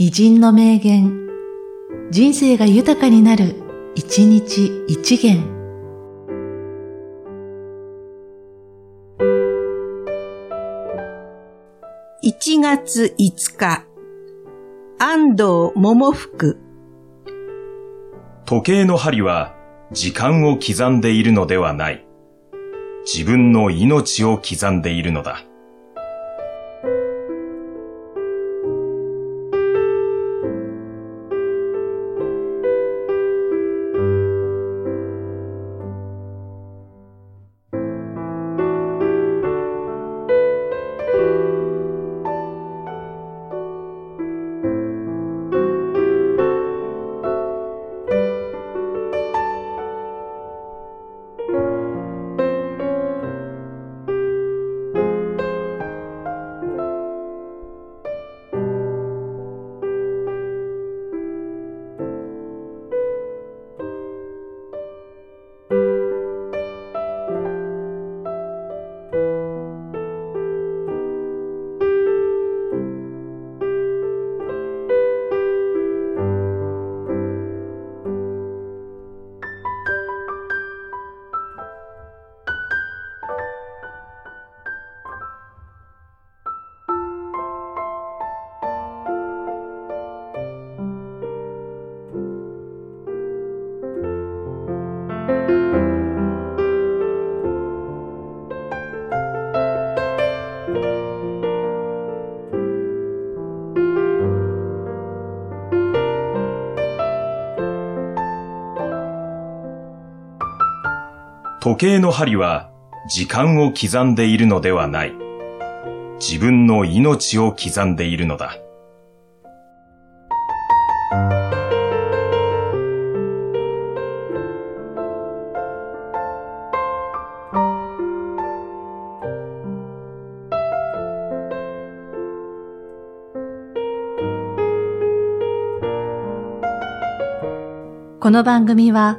偉人の名言、人生が豊かになる、一日一元。1月5日、安藤桃福。時計の針は時間を刻んでいるのではない。自分の命を刻んでいるのだ。時計の針は時間を刻んでいるのではない。自分の命を刻んでいるのだ。この番組は、